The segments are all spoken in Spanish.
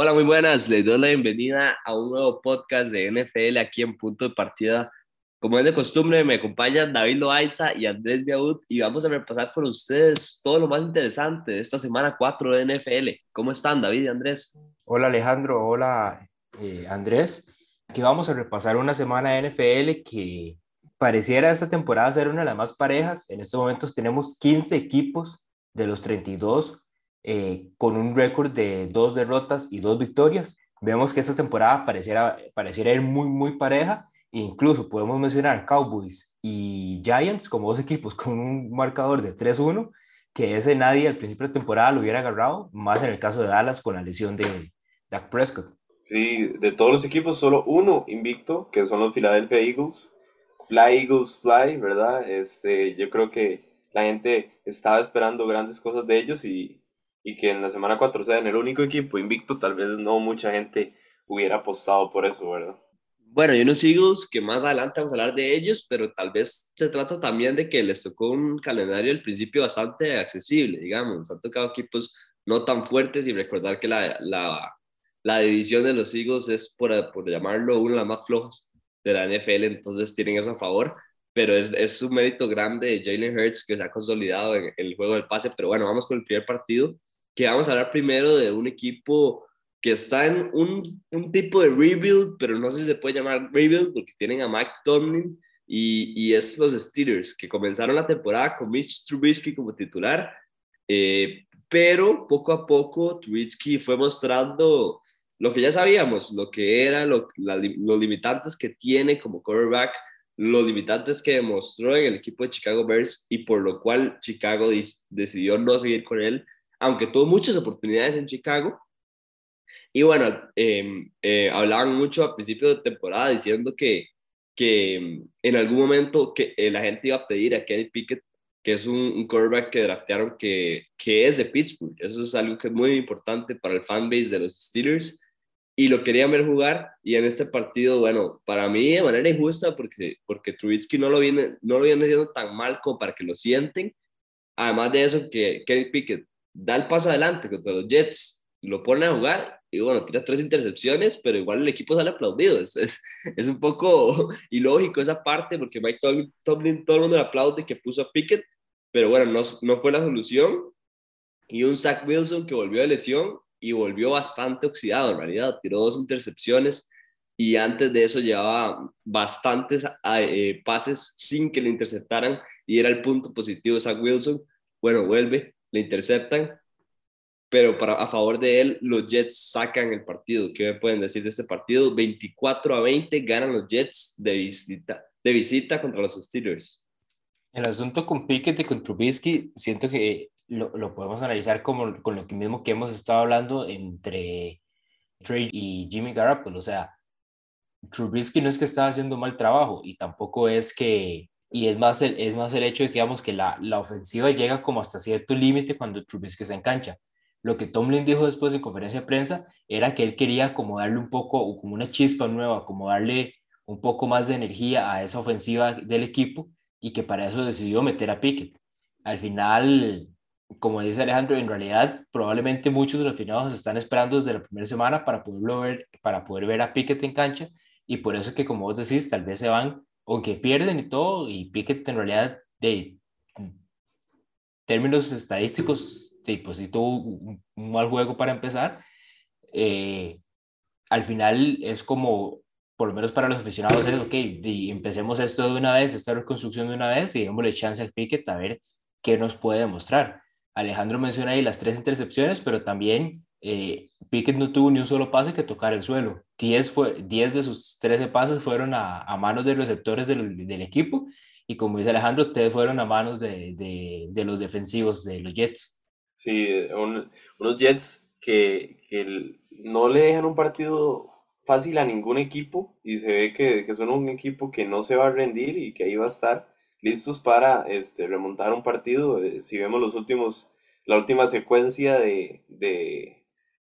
Hola, muy buenas. Les doy la bienvenida a un nuevo podcast de NFL aquí en Punto de Partida. Como es de costumbre, me acompañan David Loaiza y Andrés Biaud y vamos a repasar con ustedes todo lo más interesante de esta semana 4 de NFL. ¿Cómo están, David y Andrés? Hola, Alejandro. Hola, eh, Andrés. Aquí vamos a repasar una semana de NFL que pareciera esta temporada ser una de las más parejas. En estos momentos tenemos 15 equipos de los 32 eh, con un récord de dos derrotas y dos victorias. Vemos que esta temporada pareciera, pareciera ir muy, muy pareja. Incluso podemos mencionar Cowboys y Giants como dos equipos con un marcador de 3-1, que ese nadie al principio de temporada lo hubiera agarrado, más en el caso de Dallas con la lesión de Dak Prescott. Sí, de todos los equipos, solo uno invicto, que son los Philadelphia Eagles. Fly Eagles Fly, ¿verdad? Este, yo creo que la gente estaba esperando grandes cosas de ellos y y que en la semana 4 sean el único equipo invicto, tal vez no mucha gente hubiera apostado por eso, ¿verdad? Bueno, y unos Eagles que más adelante vamos a hablar de ellos, pero tal vez se trata también de que les tocó un calendario al principio bastante accesible, digamos. Han tocado equipos no tan fuertes y recordar que la, la, la división de los Eagles es, por, por, llamarlo, una de las más flojas de la NFL, entonces tienen eso a favor. Pero es, es un mérito grande de Jalen Hurts que se ha consolidado en el juego del pase. Pero bueno, vamos con el primer partido que vamos a hablar primero de un equipo que está en un, un, tipo de rebuild, pero no sé si se puede llamar rebuild porque tienen a Mike Tomlin y, y es los Steelers, que comenzaron la temporada con Mitch Trubisky como titular, eh, pero poco a poco Trubisky fue mostrando lo que ya sabíamos, lo que era, lo, los limitantes que tiene como quarterback, los limitantes que demostró en el equipo de Chicago Bears y por lo cual Chicago decidió no seguir con él aunque tuvo muchas oportunidades en Chicago. Y bueno, em, eh, hablaban mucho a principio de temporada diciendo que, que em, en algún momento que eh, la gente iba a pedir a Kenny Pickett, que es un, un quarterback que draftearon que, que es de Pittsburgh. Eso es algo que es muy importante para el fanbase de los Steelers. Y lo querían ver jugar. Y en este partido, bueno, para mí de manera injusta, porque, porque Trubisky no lo, viene, no lo viene haciendo tan mal como para que lo sienten. Además de eso, que Kenny Pickett da el paso adelante contra los Jets, lo pone a jugar y bueno, tira tres intercepciones, pero igual el equipo sale aplaudido. Es, es, un poco ilógico esa parte porque Mike Tomlin, todo el mundo le aplaude que puso a Pickett, pero bueno, no, no fue la solución. Y un Zach Wilson que volvió de lesión y volvió bastante oxidado en realidad, tiró dos intercepciones y antes de eso llevaba bastantes eh, pases sin que le interceptaran y era el punto positivo de Zach Wilson. Bueno, vuelve, le interceptan, pero para, a favor de él, los Jets sacan el partido. ¿Qué me pueden decir de este partido? 24 a 20 ganan los Jets de visita, de visita contra los Steelers. El asunto con Pickett y con Trubisky, siento que lo, lo podemos analizar como con lo que mismo que hemos estado hablando entre Trey y Jimmy Garoppolo. O sea, Trubisky no es que estaba haciendo mal trabajo y tampoco es que y es más el, es más el hecho de que, digamos, que la, la ofensiva llega como hasta cierto límite cuando Trubisky se engancha. Lo que Tomlin dijo después en conferencia de prensa era que él quería como darle un poco, como una chispa nueva, como darle un poco más de energía a esa ofensiva del equipo y que para eso decidió meter a Pickett. Al final, como dice Alejandro, en realidad probablemente muchos de los finados están esperando desde la primera semana para poderlo ver, para poder ver a Pickett en cancha y por eso que como vos decís, tal vez se van aunque pierden y todo, y Pickett en realidad, de términos estadísticos, de, pues sí tuvo un, mal juego para empezar, eh, al final es como, por lo menos para los aficionados, es ok, empecemos esto de una vez, esta reconstrucción de una vez, y démosle chance a Pickett a ver qué nos puede demostrar. Alejandro menciona ahí las tres intercepciones, pero también eh, Pickett no tuvo ni un solo pase que tocar el suelo. 10, fue, 10 de sus 13 pases fueron a, a manos de receptores del, del, equipo y como dice Alejandro, ustedes fueron a manos de, de, de los defensivos de los Jets. Sí, unos Jets que, que, no le dejan un partido fácil a ningún equipo y se ve que, que, son un equipo que no se va a rendir y que ahí va a estar listos para este, remontar un partido. Eh, si vemos los últimos, la última secuencia de, de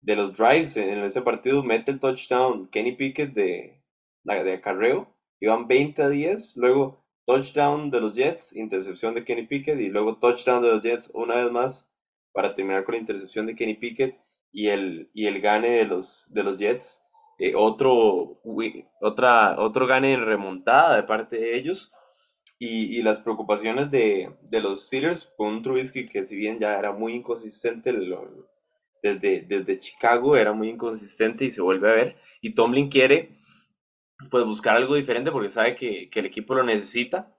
de los drives en ese partido mete el touchdown Kenny Pickett de, de acarreo, iban 20 a 10, luego touchdown de los Jets, intercepción de Kenny Pickett y luego touchdown de los Jets una vez más para terminar con la intercepción de Kenny Pickett y el, y el gane de los, de los Jets. Eh, otro, otra, otro gane en remontada de parte de ellos. Y, y las preocupaciones de, de, los Steelers con un Trubisky que si bien ya era muy inconsistente desde, desde Chicago, era muy inconsistente y se vuelve a ver. Y Tomlin quiere pues buscar algo diferente porque sabe que, que el equipo lo necesita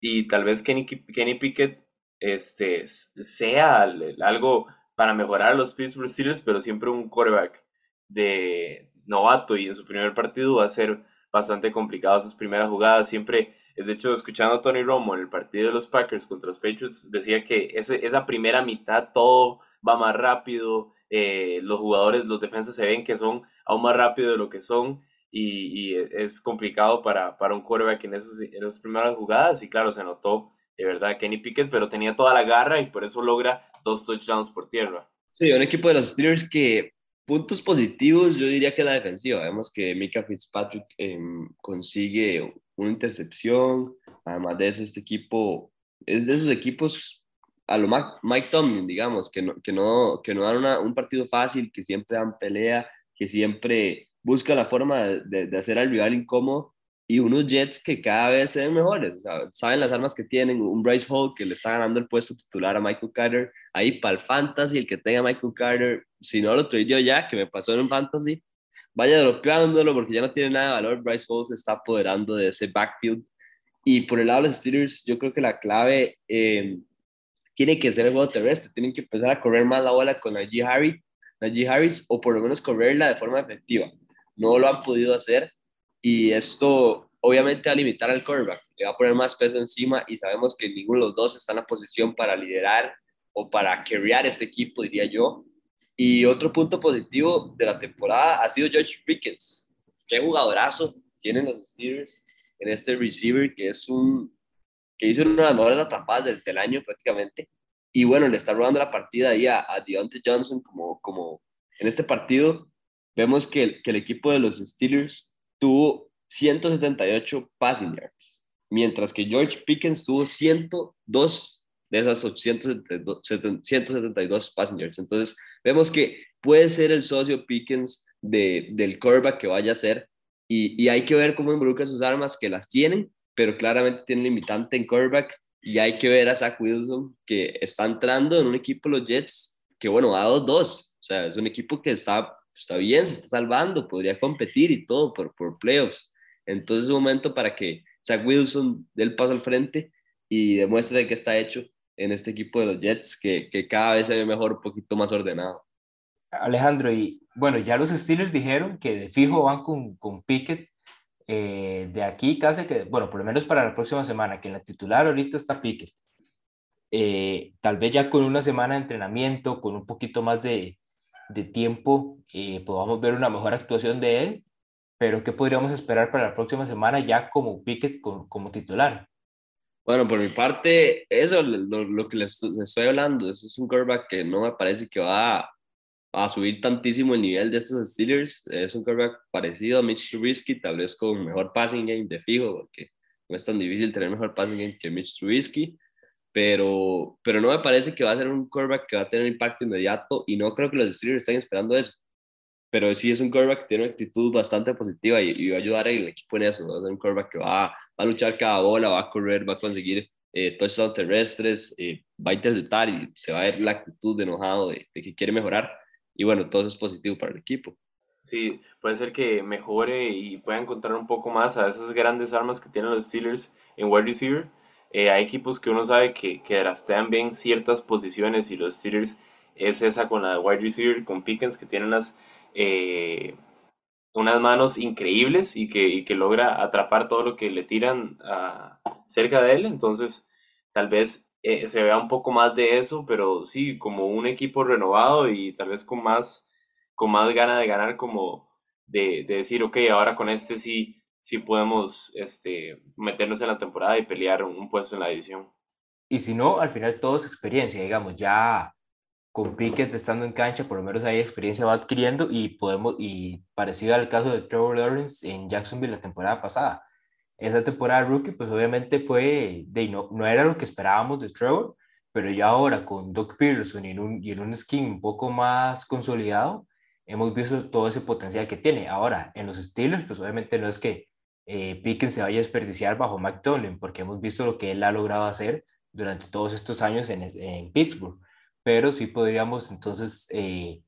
y tal vez Kenny, Kenny Pickett este, sea algo para mejorar a los Pittsburgh Steelers, pero siempre un quarterback de novato y en su primer partido va a ser bastante complicado sus primeras jugadas. Siempre, de hecho, escuchando a Tony Romo en el partido de los Packers contra los Patriots, decía que ese, esa primera mitad todo va más rápido, eh, los jugadores, los defensas se ven que son aún más rápido de lo que son y, es complicado para, para un quarterback en, esos, en esas primeras jugadas y claro, se notó de verdad Kenny Pickett, pero tenía toda la garra y por eso logra dos touchdowns por tierra. Sí, un equipo de los Steelers que puntos positivos yo diría que la defensiva. Vemos que Mika Fitzpatrick em, consigue una intercepción, además de eso este equipo es de esos equipos a lo Mike Tomlin, digamos, que no, que no, que no dan un partido fácil, que siempre dan pelea, que siempre busca la forma de, de, hacer al rival incómodo y unos Jets que cada vez se ven mejores, saben las armas que tienen, un Bryce Hall que le está ganando el puesto titular a Michael Carter, ahí para el Fantasy, el que tenga Michael Carter, si no lo yo ya, que me pasó en un Fantasy, vaya dropeándolo porque ya no tiene nada de valor, Bryce Hall se está apoderando de ese backfield, y por el lado de los Steelers, yo creo que la clave eh, tiene que ser el juego terrestre, tienen que empezar a correr más la bola con Najee Harris, Najee Harris, o por lo menos correrla de forma efectiva no lo han podido hacer y esto obviamente va a limitar al quarterback, le va a poner más peso encima y sabemos que ninguno de los dos está en la posición para liderar o para carryar este equipo, diría yo. Y otro punto positivo de la temporada ha sido George Pickens. Qué jugadorazo tienen los Steelers en este receiver que es un que hizo una de las mejores atrapadas del, año prácticamente. Y bueno, le está robando la partida ahí a, a Deontay Johnson como, como en este partido vemos que el, que el equipo de los Steelers tuvo 178 passing yards, mientras que George Pickens tuvo 102 de esas 172 passing yards. Entonces, vemos que puede ser el socio Pickens de, del quarterback que vaya a ser, y, y, hay que ver cómo involucra sus armas, que las tienen, pero claramente tiene limitante en quarterback, y hay que ver a Zach Wilson, que está entrando en un equipo, los Jets, que bueno, ha dado dos, o sea, es un equipo que está está bien, se está salvando, podría competir y todo por, por playoffs. Entonces es un momento para que Zach Wilson dé el paso al frente y demuestre que está hecho en este equipo de los Jets, que, que cada vez se ve mejor, un poquito más ordenado. Alejandro, y bueno, ya los Steelers dijeron que de fijo van con, con Pickett eh, de aquí casi que, bueno, por lo menos para la próxima semana, que en la titular ahorita está Pickett. Eh, tal vez ya con una semana de entrenamiento, con un poquito más de, de tiempo eh, podamos ver una mejor actuación de él, pero ¿qué podríamos esperar para la próxima semana ya como Pickett como, titular? Bueno, por mi parte, eso lo, lo que les, estoy hablando, eso es un quarterback que no me parece que va a, subir tantísimo el nivel de estos Steelers. Es un quarterback parecido a Mitch Trubisky, tal vez con mejor passing game de fijo, porque no es tan difícil tener mejor passing game que Mitch Trubisky pero, pero no me parece que va a ser un quarterback que va a tener impacto inmediato y no creo que los Steelers estén esperando eso. Pero sí es un quarterback que tiene una actitud bastante positiva y, va a ayudar al equipo en eso. Va a ser un quarterback que va, va a luchar cada bola, va a correr, va a conseguir eh, touchdowns terrestres, eh, va a interceptar y se va a ver la actitud de enojado de, de que quiere mejorar. Y bueno, todo eso es positivo para el equipo. Sí, puede ser que mejore y pueda encontrar un poco más a esas grandes armas que tienen los Steelers en wide receiver eh, hay equipos que uno sabe que, que draftean bien ciertas posiciones y los Steelers es esa con la wide receiver, con Pickens, que tiene unas, eh, unas manos increíbles y que, y que, logra atrapar todo lo que le tiran a, cerca de él. Entonces, tal vez eh, se vea un poco más de eso, pero sí, como un equipo renovado y tal vez con más, con más gana de ganar, como de, de decir, ok, ahora con este sí si podemos este, meternos en la temporada y pelear un, puesto en la división. Y si no, al final todo es experiencia, digamos, ya con Pickett estando en cancha, por lo menos ahí experiencia va adquiriendo y podemos, y parecido al caso de Trevor Lawrence en Jacksonville la temporada pasada. Esa temporada rookie, pues obviamente fue, de, no, no era lo que esperábamos de Trevor, pero ya ahora con Doc Pearson y en un, y en un skin un poco más consolidado, hemos visto todo ese potencial que tiene. Ahora, en los Steelers, pues obviamente no es que eh, Pickens se vaya a desperdiciar bajo McDonald, porque hemos visto lo que él ha logrado hacer durante todos estos años en, en Pittsburgh, pero sí podríamos entonces, eh,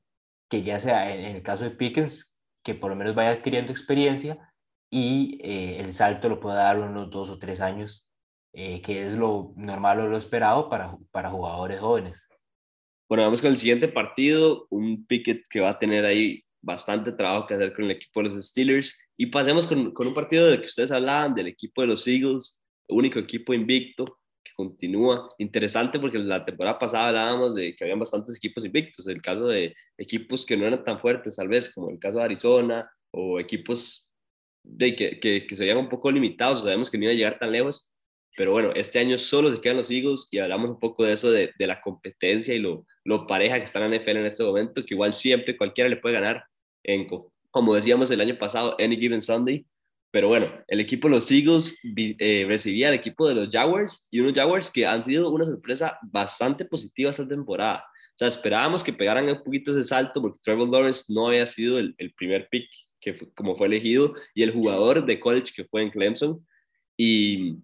que ya sea en, el caso de Pickens, que por lo menos vaya adquiriendo experiencia y eh, el salto lo pueda dar unos dos o tres años, eh, que es lo normal o lo esperado para, para jugadores jóvenes. Bueno, vamos con el siguiente partido, un Pickett que va a tener ahí bastante trabajo que hacer con el equipo de los Steelers. Y pasemos con, con un partido de que ustedes hablaban, del equipo de los Eagles, único equipo invicto que continúa. Interesante porque la temporada pasada hablábamos de que habían bastantes equipos invictos, el caso de equipos que no eran tan fuertes, tal vez, como el caso de Arizona, o equipos de que, que, que se veían un poco limitados, sabemos que no iban a llegar tan lejos, pero bueno, este año solo se quedan los Eagles y hablamos un poco de eso, de, de la competencia y lo, lo, pareja que está en la NFL en este momento, que igual siempre cualquiera le puede ganar, en, como decíamos el año pasado, Any Given Sunday. Pero bueno, el equipo de los Eagles eh, recibía al equipo de los Jaguars y unos Jaguars que han sido una sorpresa bastante positiva esta temporada. O sea, esperábamos que pegaran un poquito ese salto porque Trevor Lawrence no había sido el, el primer pick que como fue elegido y el jugador de college que fue en Clemson. Y,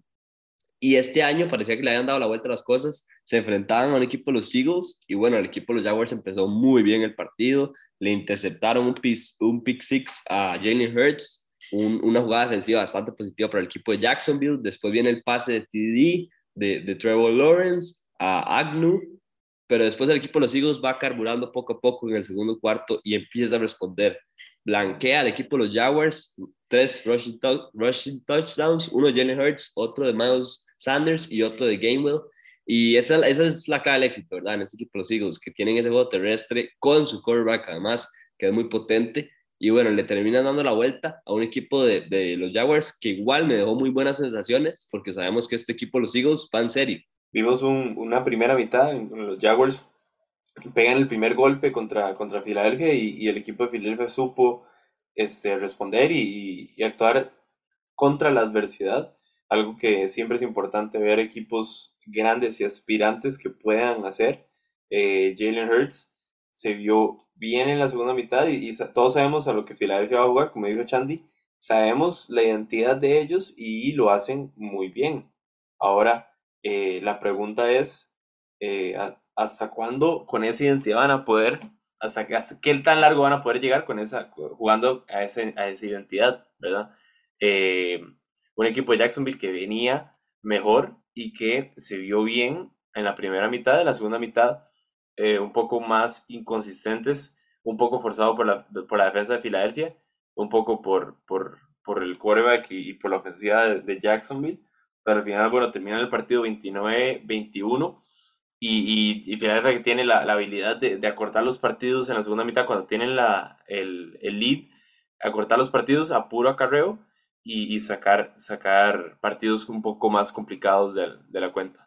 y este año parecía que le habían dado la vuelta a las cosas. Se enfrentaban a un equipo de los Eagles y bueno, el equipo de los Jaguars empezó muy bien el partido. Le interceptaron un, pick, un pick six a Jalen Hurts, una jugada defensiva bastante positiva para el equipo de Jacksonville. Después viene el pase de TD de, de Trevor Lawrence a Agnew. Pero después el equipo de los Eagles va carburando poco a poco en el segundo cuarto y empieza a responder. Blanquea al equipo de los Jaguars, tres rushing, rushing touchdowns, uno de Jalen Hurts, otro de Miles Sanders y otro de Gamewell. Y esa, esa es la cara del éxito, ¿verdad? En este equipo los Eagles, que tienen ese juego terrestre con su quarterback, además, que es muy potente. Y bueno, le terminan dando la vuelta a un equipo de, de los Jaguars que igual me dejó muy buenas sensaciones, porque sabemos que este equipo, los Eagles, van serio. Vimos un, una primera mitad en los Jaguars pegan el primer golpe contra, contra Filadelfia y, y el equipo de Filadelfia supo este, responder y, y, actuar contra la adversidad algo que siempre es importante ver equipos grandes y aspirantes que puedan hacer. Eh, Jalen Hurts se vio bien en la segunda mitad y, todos sabemos a lo que Filadelfia va a jugar, como dijo Chandy, sabemos la identidad de ellos y lo hacen muy bien. Ahora, eh, la pregunta es, eh, ¿hasta cuándo con esa identidad van a poder, hasta, qué tan largo van a poder llegar con esa, jugando a, ese, a esa identidad, ¿verdad? un equipo de Jacksonville que venía mejor y que se vio bien en la primera mitad, en la segunda mitad eh, un poco más inconsistentes, un poco forzado por la, por la defensa de Filadelfia, un poco por, por, por el quarterback y, por la ofensiva de, Jacksonville, pero al final, bueno, termina el partido 29-21 y, y, Filadelfia que tiene la, habilidad de, acortar los partidos en la segunda mitad cuando tienen la, el, el lead, acortar los partidos a puro acarreo y, sacar, sacar partidos un poco más complicados de, la cuenta.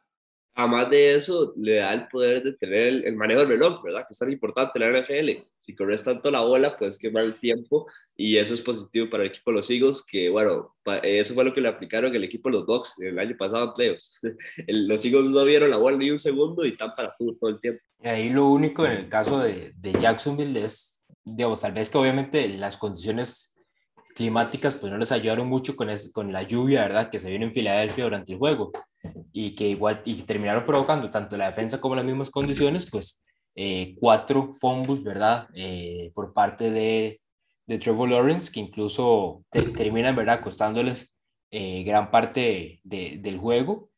Además de eso, le da el poder de tener el, manejo del reloj, ¿verdad? Que es tan importante la NFL. Si corres tanto la bola, puedes quemar el tiempo y eso es positivo para el equipo de los Eagles, que bueno, eso fue lo que le aplicaron el equipo de los Bucks el año pasado en playoffs. los Eagles no vieron la bola ni un segundo y están para todo el tiempo. Y ahí lo único en el caso de, de Jacksonville es, digamos, tal vez que obviamente las condiciones climáticas pues no les ayudaron mucho con, con la lluvia, ¿verdad? Que se vino en Filadelfia durante el juego y que igual y terminaron provocando tanto la defensa como las mismas condiciones, pues eh, cuatro fumbles, ¿verdad? Eh, por parte de, de, Trevor Lawrence, que incluso terminan, ¿verdad? Costándoles eh, gran parte de, del juego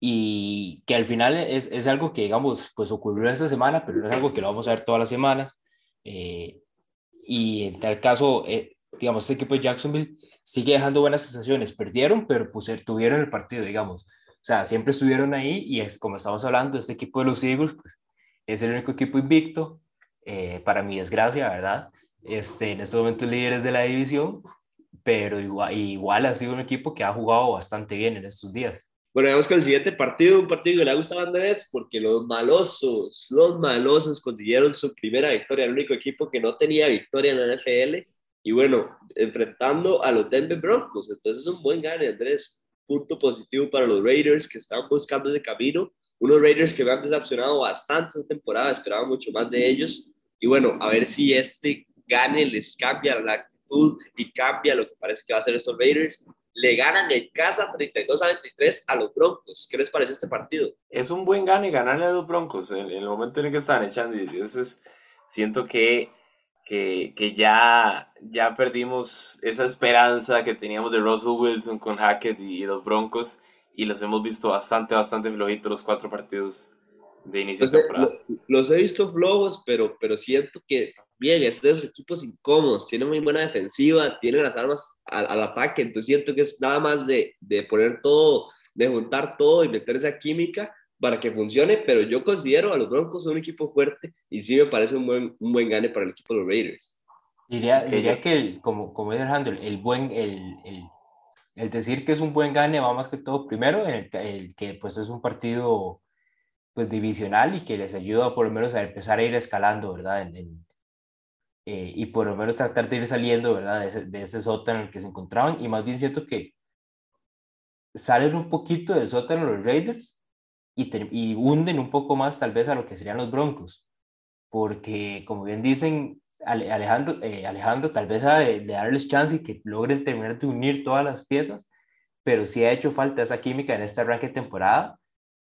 y que al final es, es, algo que, digamos, pues ocurrió esta semana, pero no es algo que lo vamos a ver todas las semanas. y en tal caso, digamos, este equipo de Jacksonville sigue dejando buenas sensaciones. Perdieron, pero pues, tuvieron el partido, digamos. O sea, siempre estuvieron ahí y es como estamos hablando, este equipo de los Eagles pues, es el único equipo invicto, eh, para mi desgracia, ¿verdad? Este, en estos momentos líderes de la división, pero igual, igual ha sido un equipo que ha jugado bastante bien en estos días. Bueno, vamos con el siguiente partido, un partido que le ha gustado a Andrés porque los malosos, los malosos consiguieron su primera victoria, el único equipo que no tenía victoria en la NFL y bueno, enfrentando a los Denver Broncos. Entonces es un buen gane, Andrés. Punto positivo para los Raiders que están buscando ese camino unos Raiders que me han decepcionado bastante esta temporada, esperaba mucho más de ellos. Y bueno, a ver si este gane les cambia la actitud y cambia lo que parece que va a ser estos Raiders. Le ganan en casa 32 a 23 a los Broncos. ¿Qué les parece este partido? Es un buen gane ganarle a los Broncos en, el momento en el que están echando. Entonces, siento que, que, que, ya, ya perdimos esa esperanza que teníamos de Russell Wilson con Hackett y los Broncos y los hemos visto bastante, bastante flojitos los cuatro partidos de inicio de temporada. Los he visto flojos, pero, pero siento que bien, estos equipos incómodos, tienen muy buena defensiva, tienen las armas al, ataque, entonces siento que es nada más de, de, poner todo, de juntar todo y meter esa química para que funcione, pero yo considero a los Broncos un equipo fuerte y sí me parece un buen, un buen gane para el equipo de los Raiders. Diría, diría que, el, como, como dice Alejandro, el buen, el, el el decir que es un buen gane va más que todo primero en el, el, que pues es un partido pues divisional y que les ayuda por lo menos a empezar a ir escalando, ¿verdad? En, eh, y por lo menos tratar de ir saliendo, ¿verdad? De ese, de ese, sótano en el que se encontraban y más bien siento que salen un poquito del sótano los Raiders y, y hunden un poco más tal vez a lo que serían los Broncos, porque como bien dicen, Alejandro, eh, Alejandro tal vez de, de, darles chance y que logren terminar de unir todas las piezas, pero sí ha hecho falta esa química en este arranque de temporada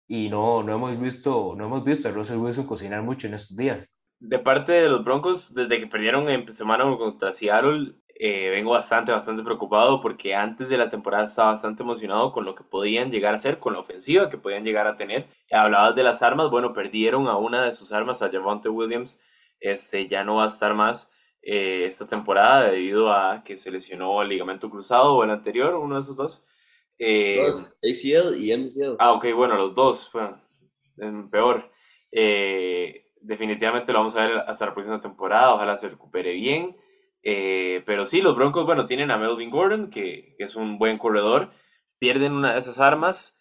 y no, no, hemos visto, no hemos visto a Russell Wilson cocinar mucho en estos días. De parte de los Broncos, desde que perdieron en semana contra Seattle, eh, vengo bastante, bastante preocupado porque antes de la temporada estaba bastante emocionado con lo que podían llegar a hacer, con la ofensiva que podían llegar a tener. Hablabas de las armas, bueno, perdieron a una de sus armas, a Javonte Williams, este, ya no va a estar más eh, esta temporada debido a que se lesionó el ligamento cruzado o el anterior, uno de esos dos. Eh, dos, ACL y MCL. Ah, ok, bueno, los dos, fueron peor. Eh, definitivamente lo vamos a ver hasta la próxima temporada, ojalá se recupere bien. pero sí, los Broncos, bueno, tienen a Melvin Gordon, que, es un buen corredor, pierden una de esas armas,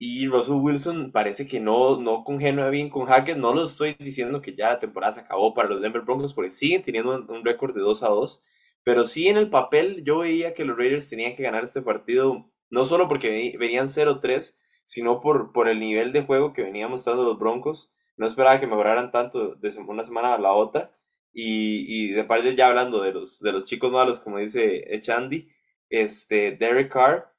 y Russell Wilson parece que no, no bien con Hackett. No lo estoy diciendo que ya la temporada se acabó para los Denver Broncos porque siguen teniendo un, récord de 2 a 2. Pero sí en el papel yo veía que los Raiders tenían que ganar este partido, no solo porque venían 0-3, sino por, por el nivel de juego que venían mostrando los Broncos. No esperaba que mejoraran tanto de una semana a la otra. Y, y de parte ya hablando de los, de los chicos malos, como dice Chandy, este, Derek Carr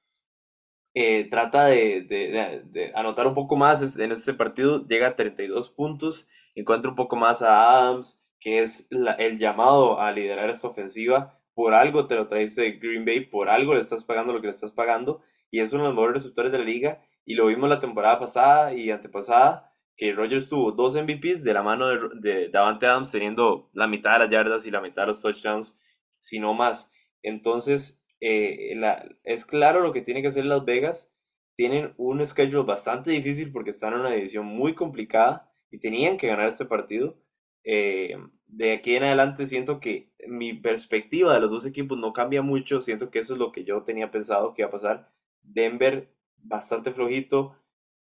eh, trata de, anotar un poco más en este partido, llega a 32 puntos, encuentra un poco más a Adams, que es el llamado a liderar esta ofensiva, por algo te lo traes de Green Bay, por algo le estás pagando lo que le estás pagando, y es uno de los mejores receptores de la liga, y lo vimos la temporada pasada y antepasada, que Rogers tuvo dos MVPs de la mano de, de Davante Adams, teniendo la mitad de las yardas y la mitad de los touchdowns, si no más. Entonces, eh, es claro lo que tiene que hacer Las Vegas. Tienen un schedule bastante difícil porque están en una división muy complicada y tenían que ganar este partido. Eh, de aquí en adelante siento que mi perspectiva de los dos equipos no cambia mucho. Siento que eso es lo que yo tenía pensado que iba a pasar. Denver bastante flojito,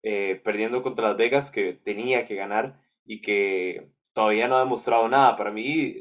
eh, perdiendo contra Las Vegas que tenía que ganar y que todavía no ha demostrado nada. Para mí,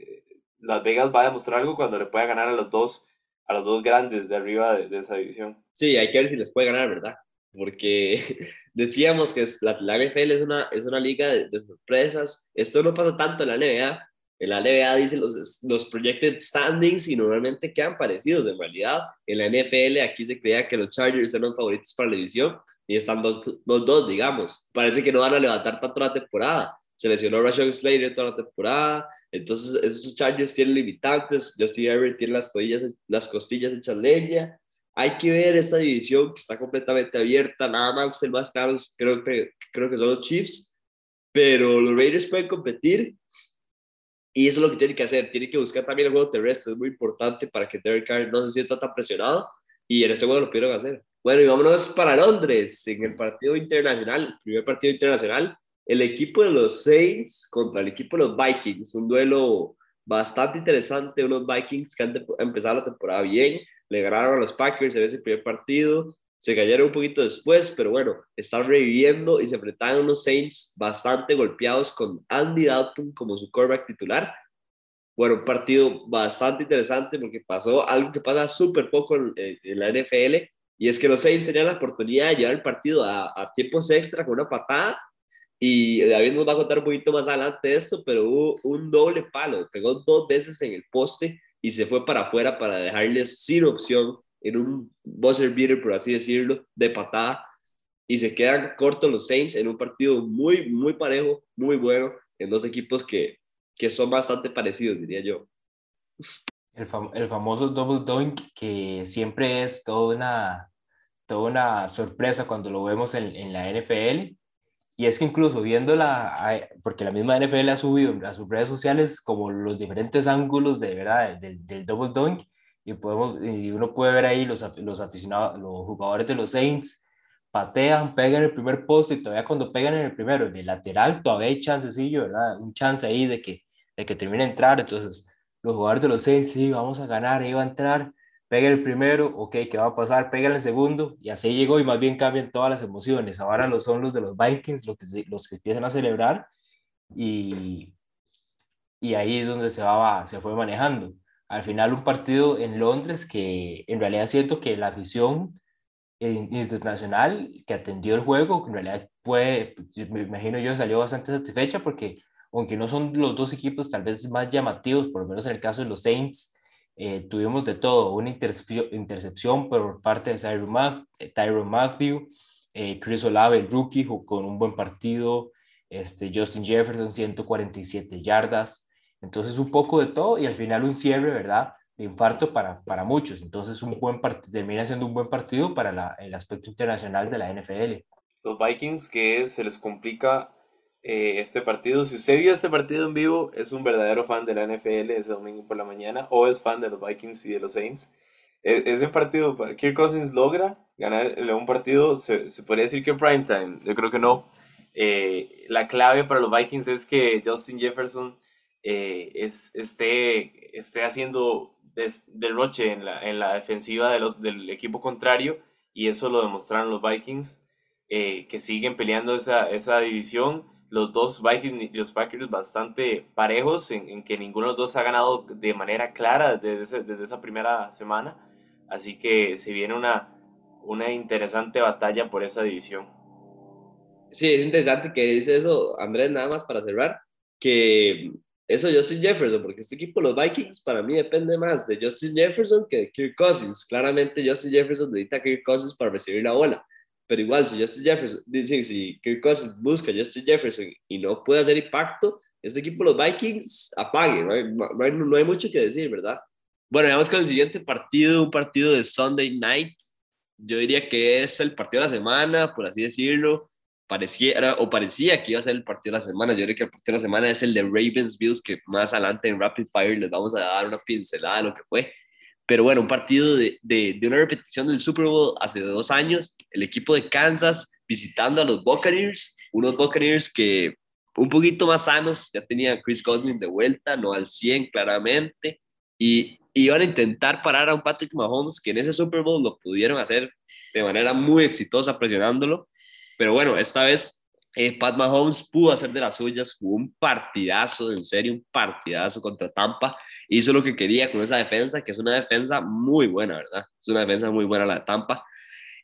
Las Vegas va a demostrar algo cuando le pueda ganar a los dos a los dos grandes de arriba de, esa división. Sí, hay que ver si les puede ganar, ¿verdad? Porque decíamos que la, la, NFL es una, es una liga de, sorpresas. Esto no pasa tanto en la NBA. En la NBA dicen los, los projected standings y normalmente quedan parecidos. En realidad, en la NFL aquí se creía que los Chargers eran favoritos para la división y están dos, dos, dos, digamos. Parece que no van a levantar tanto la temporada. Se lesionó Rashad Slater toda la temporada, entonces, esos Chargers tienen limitantes. Justin Herbert tiene las, costillas, las costillas hechas leña. Hay que ver esta división que está completamente abierta. Nada más el más caro creo que, creo que son los Chiefs. Pero los Raiders pueden competir. Y eso es lo que tienen que hacer. Tienen que buscar también el juego terrestre. Es muy importante para que Derek Carr no se sienta tan presionado. Y en este juego lo pudieron hacer. Bueno, y vámonos para Londres. En el partido internacional, primer partido internacional, el equipo de los Saints contra el equipo de los Vikings, un duelo bastante interesante, unos Vikings que han empezado la temporada bien, le ganaron a los Packers en ese primer partido, se cayeron un poquito después, pero bueno, están reviviendo y se enfrentaron a unos Saints bastante golpeados con Andy Dalton como su quarterback titular. Bueno, un partido bastante interesante porque pasó algo que pasa súper poco en, la NFL y es que los Saints tenían la oportunidad de llevar el partido a, a tiempos extra con una patada Y David nos va a contar un poquito más adelante esto, pero hubo un doble palo, pegó dos veces en el poste y se fue para afuera para dejarles sin opción en un buzzer beater, por así decirlo, de patada. Y se quedan cortos los Saints en un partido muy, muy parejo, muy bueno, en dos equipos que, que son bastante parecidos, diría yo. El, el famoso double dunk que siempre es toda una, toda una sorpresa cuando lo vemos en, en la NFL. Y es que incluso viéndola, porque la misma NFL ha subido a sus redes sociales como los diferentes ángulos de verdad del, del double dunk y, podemos, y uno puede ver ahí los, los aficionados, los jugadores de los Saints patean, pegan el primer poste y todavía cuando pegan en el primero, de lateral, todavía hay chancecillo, ¿verdad? Un chance ahí de que, de que termine de entrar. Entonces, los jugadores de los Saints, sí, vamos a ganar, ahí va a entrar, pega el primero, ok, ¿qué va a pasar? Pega el segundo, y así llegó, y más bien cambian todas las emociones. Ahora los son los de los Vikings los que, los que empiezan a celebrar, y, y ahí es donde se, va, se fue manejando. Al final, un partido en Londres que en realidad siento que la afición internacional que atendió el juego, que en realidad fue, me imagino yo, salió bastante satisfecha porque aunque no son los dos equipos tal vez más llamativos, por lo menos en el caso de los Saints, eh, tuvimos de todo, una intercepción, por parte de Tyron, Matthew, Matthew eh, Chris Olave, el rookie, con un buen partido, este, Justin Jefferson, 147 yardas, entonces un poco de todo y al final un cierre, ¿verdad? De infarto para, para muchos, entonces un buen termina siendo un buen partido para la, el aspecto internacional de la NFL. Los Vikings que se les complica eh, este partido. Si usted vio este partido en vivo, es un verdadero fan de la NFL ese domingo por la mañana o es fan de los Vikings y de los Saints. E, ese partido, Kirk Cousins logra ganar un partido, se, se podría decir que prime time, yo creo que no. Eh, la clave para los Vikings es que Justin Jefferson eh, es, esté, esté haciendo derroche en la, en la defensiva del equipo contrario y eso lo demostraron los Vikings, que siguen peleando esa, esa división los dos Vikings y los Packers bastante parejos, en, que ninguno de los dos ha ganado de manera clara desde, desde esa primera semana. Así que se viene una, una interesante batalla por esa división. Sí, es interesante que dice eso, Andrés, nada más para cerrar, que eso Justin Jefferson, porque este equipo, los Vikings, para mí depende más de Justin Jefferson que de Kirk Cousins. Claramente Justin Jefferson necesita a Kirk Cousins para recibir la bola pero igual, si Justin Jefferson, dicen, si Kirk Cousins busca Justin Jefferson y no puede hacer impacto, este equipo, los Vikings, apague, no hay, no hay, mucho que decir, ¿verdad? Bueno, vamos con el siguiente partido, un partido de Sunday Night. Yo diría que es el partido de la semana, por así decirlo. Parecía, o parecía que iba a ser el partido de la semana. Yo creo que el partido de la semana es el de Ravens Bills, que más adelante en Rapid Fire les vamos a dar una pincelada de lo que fue. Pero bueno, un partido de, de, una repetición del Super Bowl hace dos años, el equipo de Kansas visitando a los Buccaneers, unos Buccaneers que un poquito más sanos, ya tenían Chris Godwin de vuelta, no al 100 claramente, y iban a intentar parar a un Patrick Mahomes que en ese Super Bowl lo pudieron hacer de manera muy exitosa presionándolo, pero bueno, esta vez eh, Pat Mahomes pudo hacer de las suyas, jugó un partidazo, en serio, un partidazo contra Tampa, hizo lo que quería con esa defensa, que es una defensa muy buena, ¿verdad? Es una defensa muy buena la de Tampa.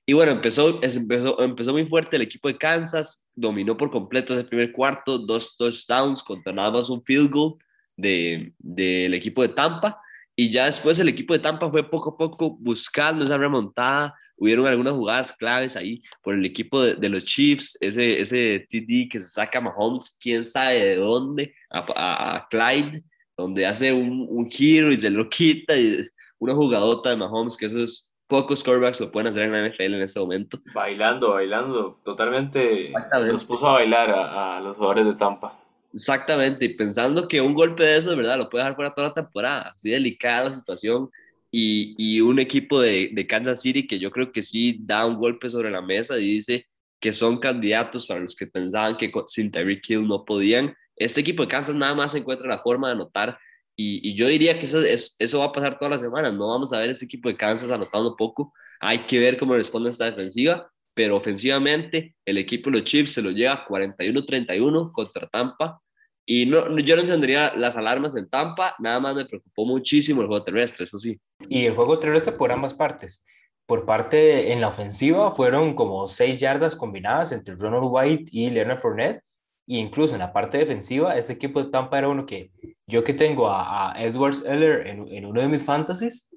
Y bueno, empezó, empezó, empezó muy fuerte el equipo de Kansas, dominó por completo ese primer cuarto, dos touchdowns contra nada más un field goal del de, equipo de Tampa. Y ya después el equipo de Tampa fue poco a poco buscando esa remontada. Hubieron algunas jugadas claves ahí por el equipo de, los Chiefs, ese, ese TD que se saca a Mahomes, quién sabe de dónde, a, a, Clyde, donde hace un, un, giro y se lo quita. Y una jugadota de Mahomes, que esos pocos quarterbacks lo pueden hacer en la NFL en ese momento. Bailando, bailando, totalmente. Los puso a bailar a, a los jugadores de Tampa. Exactamente, y pensando que un golpe de eso, ¿verdad? Lo puede dejar fuera toda la temporada. Así delicada la situación. Y, y un equipo de, de, Kansas City que yo creo que sí da un golpe sobre la mesa y dice que son candidatos para los que pensaban que sin Tyreek Hill no podían. Este equipo de Kansas nada más encuentra la forma de anotar. Y, yo diría que eso, eso va a pasar todas las semanas. No vamos a ver este equipo de Kansas anotando poco. Hay que ver cómo responde esta defensiva pero ofensivamente el equipo de los Chiefs se lo lleva 41-31 contra Tampa. Y no, yo no encendería las alarmas en Tampa, nada más me preocupó muchísimo el juego terrestre, eso sí. Y el juego terrestre por ambas partes. Por parte en la ofensiva fueron como seis yardas combinadas entre Ronald White y Leonard Fournette. Y incluso en la parte defensiva, este equipo de Tampa era uno que yo que tengo a, a Edwards Eller en, en, uno de mis fantasies,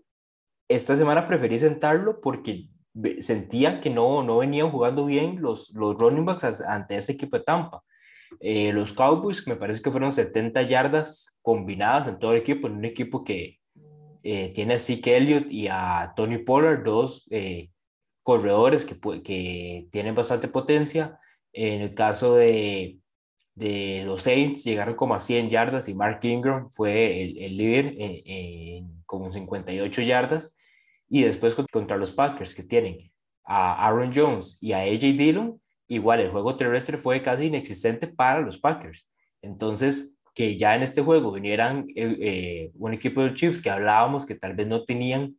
esta semana preferí sentarlo porque sentía que no, no venían jugando bien los, los running backs ante ese equipo de Tampa. Eh, los Cowboys, me parece que fueron 70 yardas combinadas en todo el equipo, en un equipo que eh, tiene a Zeke Elliott y a Tony Pollard, dos eh, corredores que, que tienen bastante potencia. En el caso de, de los Saints, llegaron como a 100 yardas y Mark Ingram fue el, el líder en, en, como 58 yardas. Y después contra los Packers, que tienen a Aaron Jones y a AJ Dillon, igual el juego terrestre fue casi inexistente para los Packers. Entonces, que ya en este juego vinieran eh, eh, un equipo de Chiefs que hablábamos que tal vez no tenían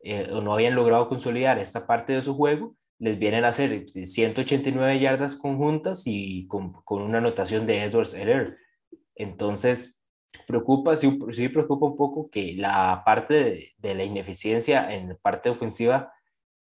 eh, o no habían logrado consolidar esta parte de su juego, les vienen a hacer 189 yardas conjuntas y con, con una anotación de Edwards Heller. Entonces, preocupa, sí, sí, preocupa un poco que la parte de, de la ineficiencia en parte ofensiva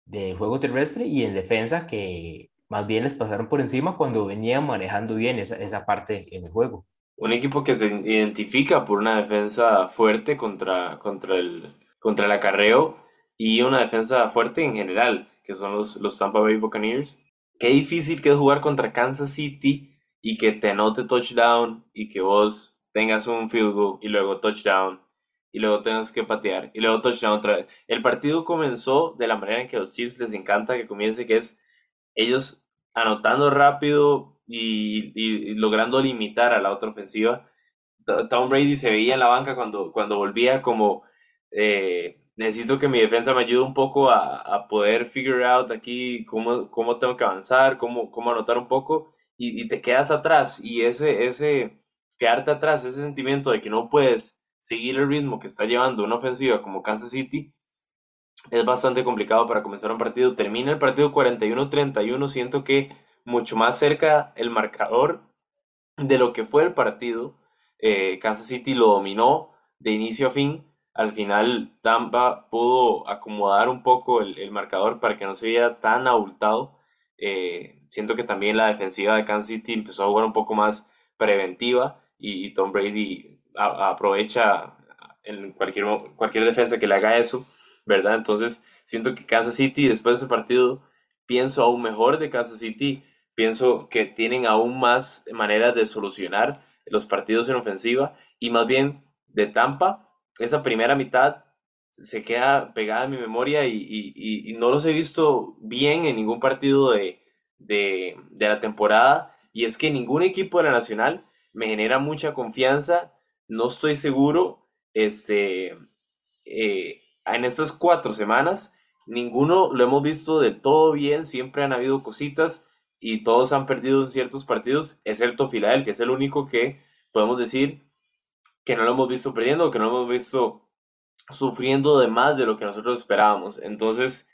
del juego terrestre y en defensa que más bien les pasaron por encima cuando venían manejando bien esa, esa parte en el juego. Un equipo que se identifica por una defensa fuerte contra, contra, el, contra el acarreo y una defensa fuerte en general, que son los, los Tampa Bay Buccaneers. Qué difícil que es jugar contra Kansas City y que te anote touchdown y que vos tengas un field goal y luego touchdown y luego tengas que patear y luego touchdown otra vez. El partido comenzó de la manera en que a los Chiefs les encanta que comience, que es ellos anotando rápido y, logrando limitar a la otra ofensiva. Tom Brady se veía en la banca cuando, cuando volvía como eh, necesito que mi defensa me ayude un poco a, poder figure out aquí cómo, cómo tengo que avanzar, cómo, cómo anotar un poco y, te quedas atrás y ese, ese quedarte atrás, ese sentimiento de que no puedes seguir el ritmo que está llevando una ofensiva como Kansas City, es bastante complicado para comenzar un partido. Termina el partido 41-31, siento que mucho más cerca el marcador de lo que fue el partido. Eh, Kansas City lo dominó de inicio a fin. Al final Tampa pudo acomodar un poco el, marcador para que no se viera tan abultado. Eh, siento que también la defensiva de Kansas City empezó a jugar un poco más preventiva y, Tom Brady aprovecha en cualquier, cualquier defensa que le haga eso ¿verdad? Entonces, siento que Kansas City, después de ese partido, pienso aún mejor de Kansas City, pienso que tienen aún más maneras de solucionar los partidos en ofensiva y más bien de Tampa, esa primera mitad se queda pegada en mi memoria y, no los he visto bien en ningún partido de, de, la temporada. Y es que ningún equipo de la Nacional me genera mucha confianza, no estoy seguro, este, eh, en estas cuatro semanas, ninguno lo hemos visto del todo bien, siempre han habido cositas y todos han perdido en ciertos partidos, excepto Filadelfia, es el único que podemos decir que no lo hemos visto perdiendo, que no lo hemos visto sufriendo de más de lo que nosotros esperábamos. Entonces,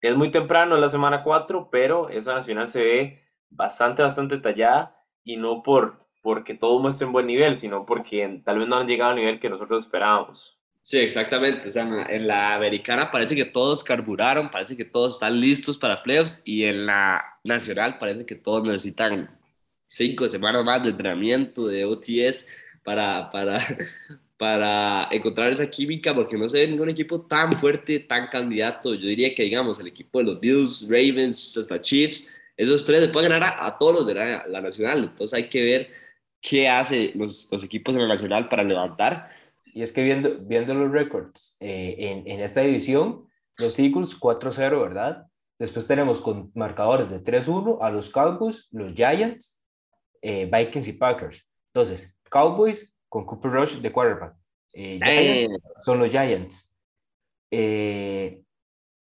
es muy temprano en la semana 4, pero esa nacional se ve bastante, bastante tallada y no por porque todo muestre un buen nivel, sino porque tal vez no han llegado al nivel que nosotros esperábamos. Sí, exactamente. O sea, en la americana parece que todos carburaron, parece que todos están listos para playoffs y en la nacional parece que todos necesitan cinco semanas más de entrenamiento, de OTS para, para, para encontrar esa química porque no se ve ningún equipo tan fuerte, tan candidato. Yo diría que, digamos, el equipo de los Bills, Ravens, hasta Chiefs, esos tres le pueden ganar a, todos los de la, la, nacional. Entonces hay que ver qué hacen los, los equipos de la nacional para levantar y es que viendo, viendo los récords eh, en, en, esta división, los Eagles 4-0, ¿verdad? Después tenemos con marcadores de 3-1 a los Cowboys, los Giants, eh, Vikings y Packers. Entonces, Cowboys con Cooper Rush de quarterback. Eh, Giants son los Giants. en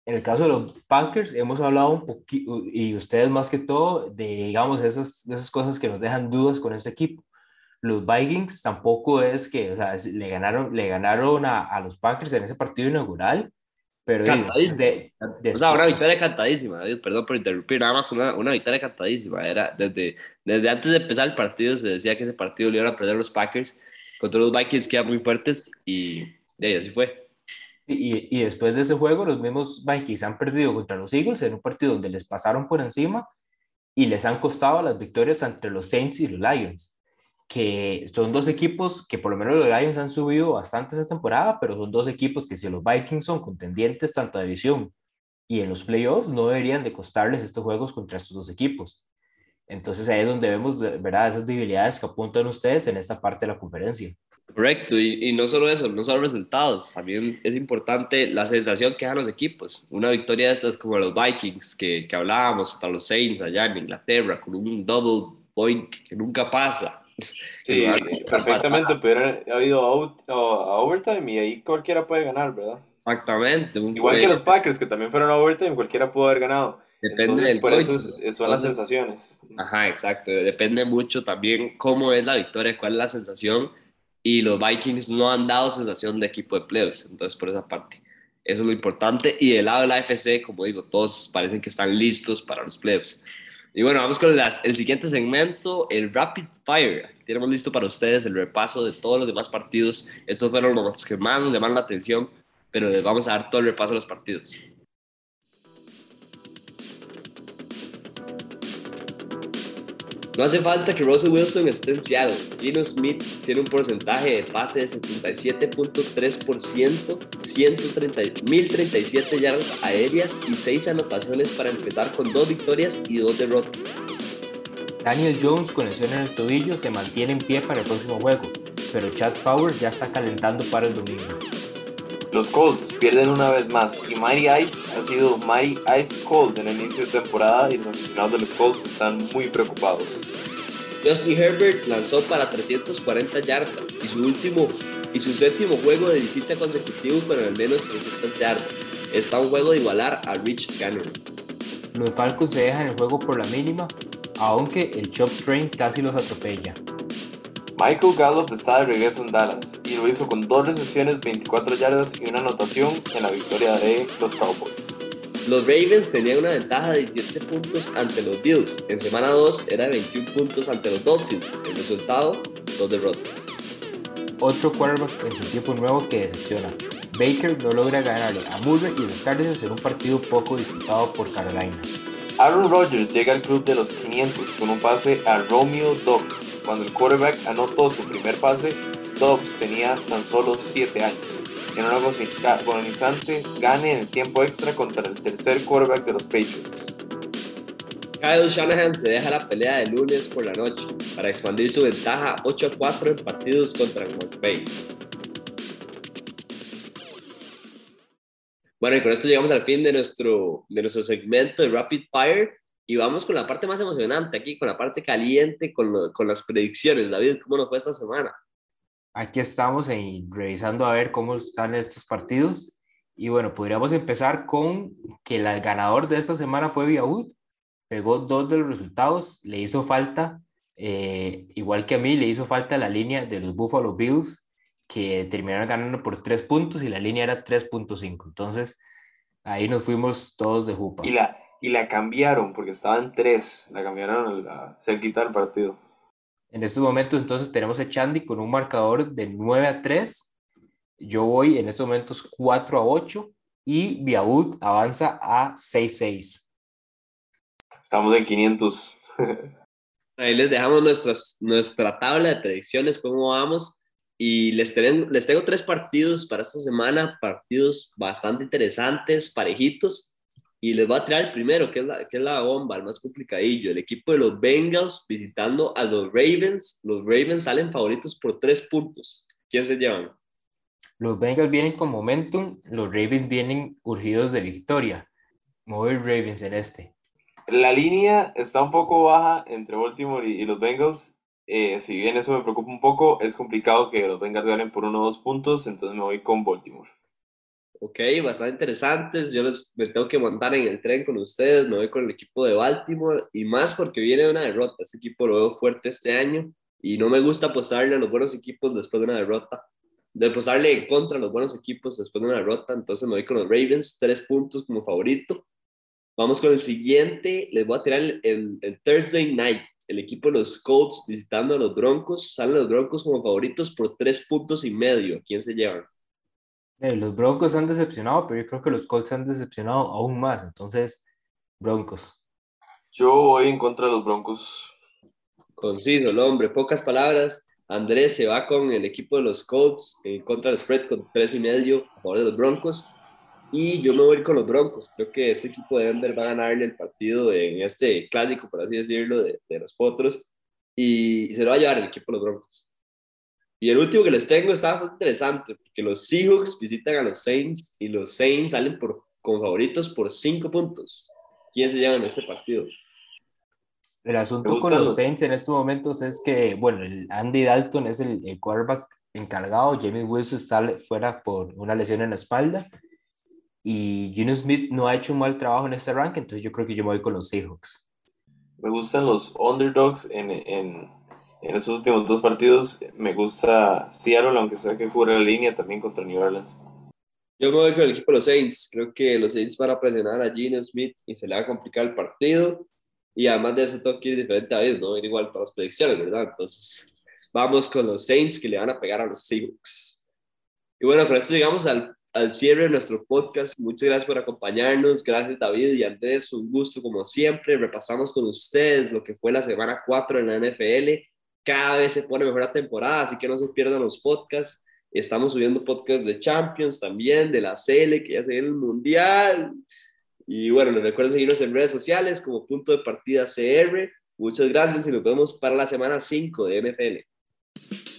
el caso de los Packers, hemos hablado un poquito, y ustedes más que todo, de, digamos, esas, esas cosas que nos dejan dudas con este equipo los Vikings tampoco es que, o sea, le ganaron, le ganaron a, a los Packers en ese partido inaugural, pero de, o sea, una victoria cantadísima, perdón por interrumpir, nada más una, una, victoria cantadísima, era desde, desde antes de empezar el partido se decía que ese partido le iban a perder los Packers contra los Vikings que eran muy fuertes y de ahí así fue. Y, y, después de ese juego, los mismos Vikings han perdido contra los Eagles en un partido donde les pasaron por encima y les han costado las victorias entre los Saints y los Lions, que son dos equipos que por lo menos los Lions han subido bastante esta temporada, pero son dos equipos que si los Vikings son contendientes tanto a división y en los playoffs no deberían de costarles estos juegos contra estos dos equipos. Entonces ahí es donde vemos, ¿verdad? Esas debilidades que apuntan ustedes en esta parte de la conferencia. Correcto, y, y, no solo eso, no solo resultados, también es importante la sensación que dan los equipos. Una victoria de estas como los Vikings que, que hablábamos, contra los Saints allá en Inglaterra, con un double point que nunca pasa. Sí, perfectamente, pero ha habido out, uh, overtime y ahí cualquiera puede ganar, ¿verdad? Exactamente. Igual que los Packers, que también fueron a overtime, cualquiera pudo haber ganado. Depende del por eso son las sensaciones. Ajá, exacto. Depende mucho también cómo es la victoria, cuál es la sensación. Y los Vikings no han dado sensación de equipo de playoffs. Entonces, por esa parte, eso es lo importante. Y del lado de la AFC, como digo, todos parecen que están listos para los playoffs. Y bueno, vamos con el siguiente segmento, el Rapid Fire. Tenemos listo para ustedes el repaso de todos los demás partidos. Estos fueron los que más nos llaman la atención, pero les vamos a dar todo el repaso de los partidos. No hace falta que Russell Wilson esté en Seattle. Gino Smith tiene un porcentaje de pase de 77.3%, 1.037 yardas aéreas y 6 anotaciones para empezar con 2 victorias y 2 derrotas. Daniel Jones con lesión en el tobillo se mantiene en pie para el próximo juego, pero Chad Powers ya está calentando para el domingo. Los Colts pierden una vez más y Mighty Ice ha sido Mighty Ice Cold en el inicio de temporada y los aficionados de los Colts están muy preocupados. Justin Herbert lanzó para 340 yardas y su último y su séptimo juego de visita consecutivo con al menos 300 yardas. Está un juego de igualar a Rich Gannon. Los Falcons se dejan el juego por la mínima, aunque el Chop Train casi los atropella. Michael Gallup está de regreso en Dallas y lo hizo con dos recepciones, 24 yardas y una anotación en la victoria de los Cowboys. Los Ravens tenían una ventaja de 17 puntos ante los Bills. En semana 2 era de 21 puntos ante los Dolphins. El resultado, dos derrotas. Otro quarterback en su equipo nuevo que decepciona. Baker no logra ganarle a Murray y los Cardinals en un partido poco disputado por Carolina. Aaron Rodgers llega al club de los 500 con un pase a Romeo Dobbs cuando el quarterback anotó su primer pase, Dobbs tenía tan solo 7 años. En una agonizante gane en el tiempo extra contra el tercer quarterback de los Patriots. Kyle Shanahan se deja la pelea de lunes por la noche para expandir su ventaja 8 a 4 en partidos contra McVay. Bueno, y con esto llegamos al fin de nuestro, de nuestro segmento de Rapid Fire. Y vamos con la parte más emocionante aquí, con la parte caliente, con, con las predicciones. David, ¿cómo nos fue esta semana? Aquí estamos en, revisando a ver cómo están estos partidos. Y bueno, podríamos empezar con que el ganador de esta semana fue Viaud. Pegó dos de los resultados. Le hizo falta, eh, igual que a mí, le hizo falta la línea de los Buffalo Bills, que terminaron ganando por tres puntos y la línea era 3.5. Entonces, ahí nos fuimos todos de jupa. Y la, y la cambiaron porque estaban tres, la cambiaron a cerquita del partido. En estos momentos entonces tenemos a Chandy con un marcador de 9 a 3. Yo voy en estos momentos 4 a 8 y Viaud avanza a 6 a 6. Estamos en 500. Ahí les dejamos nuestras, nuestra tabla de predicciones, cómo vamos. Y les, les tengo tres partidos para esta semana, partidos bastante interesantes, parejitos. Y les voy a traer el primero, que es, la, que es la bomba, el más complicadillo. El equipo de los Bengals visitando a los Ravens. Los Ravens salen favoritos por tres puntos. ¿Quién se llevan? Los Bengals vienen con momentum, los Ravens vienen urgidos de victoria. Mover Ravens en este. La línea está un poco baja entre Baltimore y, los Bengals. Eh, si bien eso me preocupa un poco, es complicado que los Bengals ganen por uno o dos puntos, entonces me voy con Baltimore. Ok, bastante interesantes. Yo les, me tengo que montar en el tren con ustedes. Me voy con el equipo de Baltimore y más porque viene de una derrota. Este equipo lo veo fuerte este año y no me gusta apostarle a los buenos equipos después de una derrota. De apostarle en contra a los buenos equipos después de una derrota. Entonces me voy con los Ravens, tres puntos como favorito. Vamos con el siguiente. Les voy a tirar el, el, el Thursday Night. El equipo de los Colts visitando a los Broncos. Salen los Broncos como favoritos por tres puntos y medio. ¿Quién se llevan? Eh, los Broncos han decepcionado, pero yo creo que los Colts han decepcionado aún más. Entonces, Broncos. Yo voy en contra de los Broncos. Conciso el hombre, pocas palabras. Andrés se va con el equipo de los Colts en contra del spread con tres y medio a favor de los Broncos. Y yo me voy con los Broncos. Creo que este equipo de Denver va a ganarle el partido en este clásico, por así decirlo, de, de los Potros. Y, se lo va a llevar el equipo de los Broncos. Y el último que les tengo está bastante interesante, porque los Seahawks visitan a los Saints y los Saints salen por, con favoritos por cinco puntos. ¿Quién se lleva en este partido? El asunto con los Saints en estos momentos es que, bueno, el Andy Dalton es el, el quarterback encargado, Jamie Wilson está fuera por una lesión en la espalda y Gino Smith no ha hecho un mal trabajo en este rank, entonces yo creo que yo me voy con los Seahawks. Me gustan los underdogs en, en, en esos últimos dos partidos. Me gusta Seattle, aunque sea que cubra la línea también contra New Orleans. Yo me voy con el equipo de los Saints. Creo que los Saints van a presionar a Gino Smith y se le va a complicar el partido. Y además de eso, tengo que ir diferente a vez, ¿no? Ir igual todas las predicciones, ¿verdad? Entonces, vamos con los Saints que le van a pegar a los Seahawks. Y bueno, con esto llegamos al al cierre de nuestro podcast. Muchas gracias por acompañarnos. Gracias David y Andrés. Un gusto como siempre. Repasamos con ustedes lo que fue la semana 4 en la NFL. Cada vez se pone mejor la temporada, así que no se pierdan los podcasts. Estamos subiendo podcasts de Champions también, de la CL, que ya se viene el Mundial. Y bueno, les recuerdo seguirnos en redes sociales como punto de partida CR. Muchas gracias y nos vemos para la semana 5 de NFL.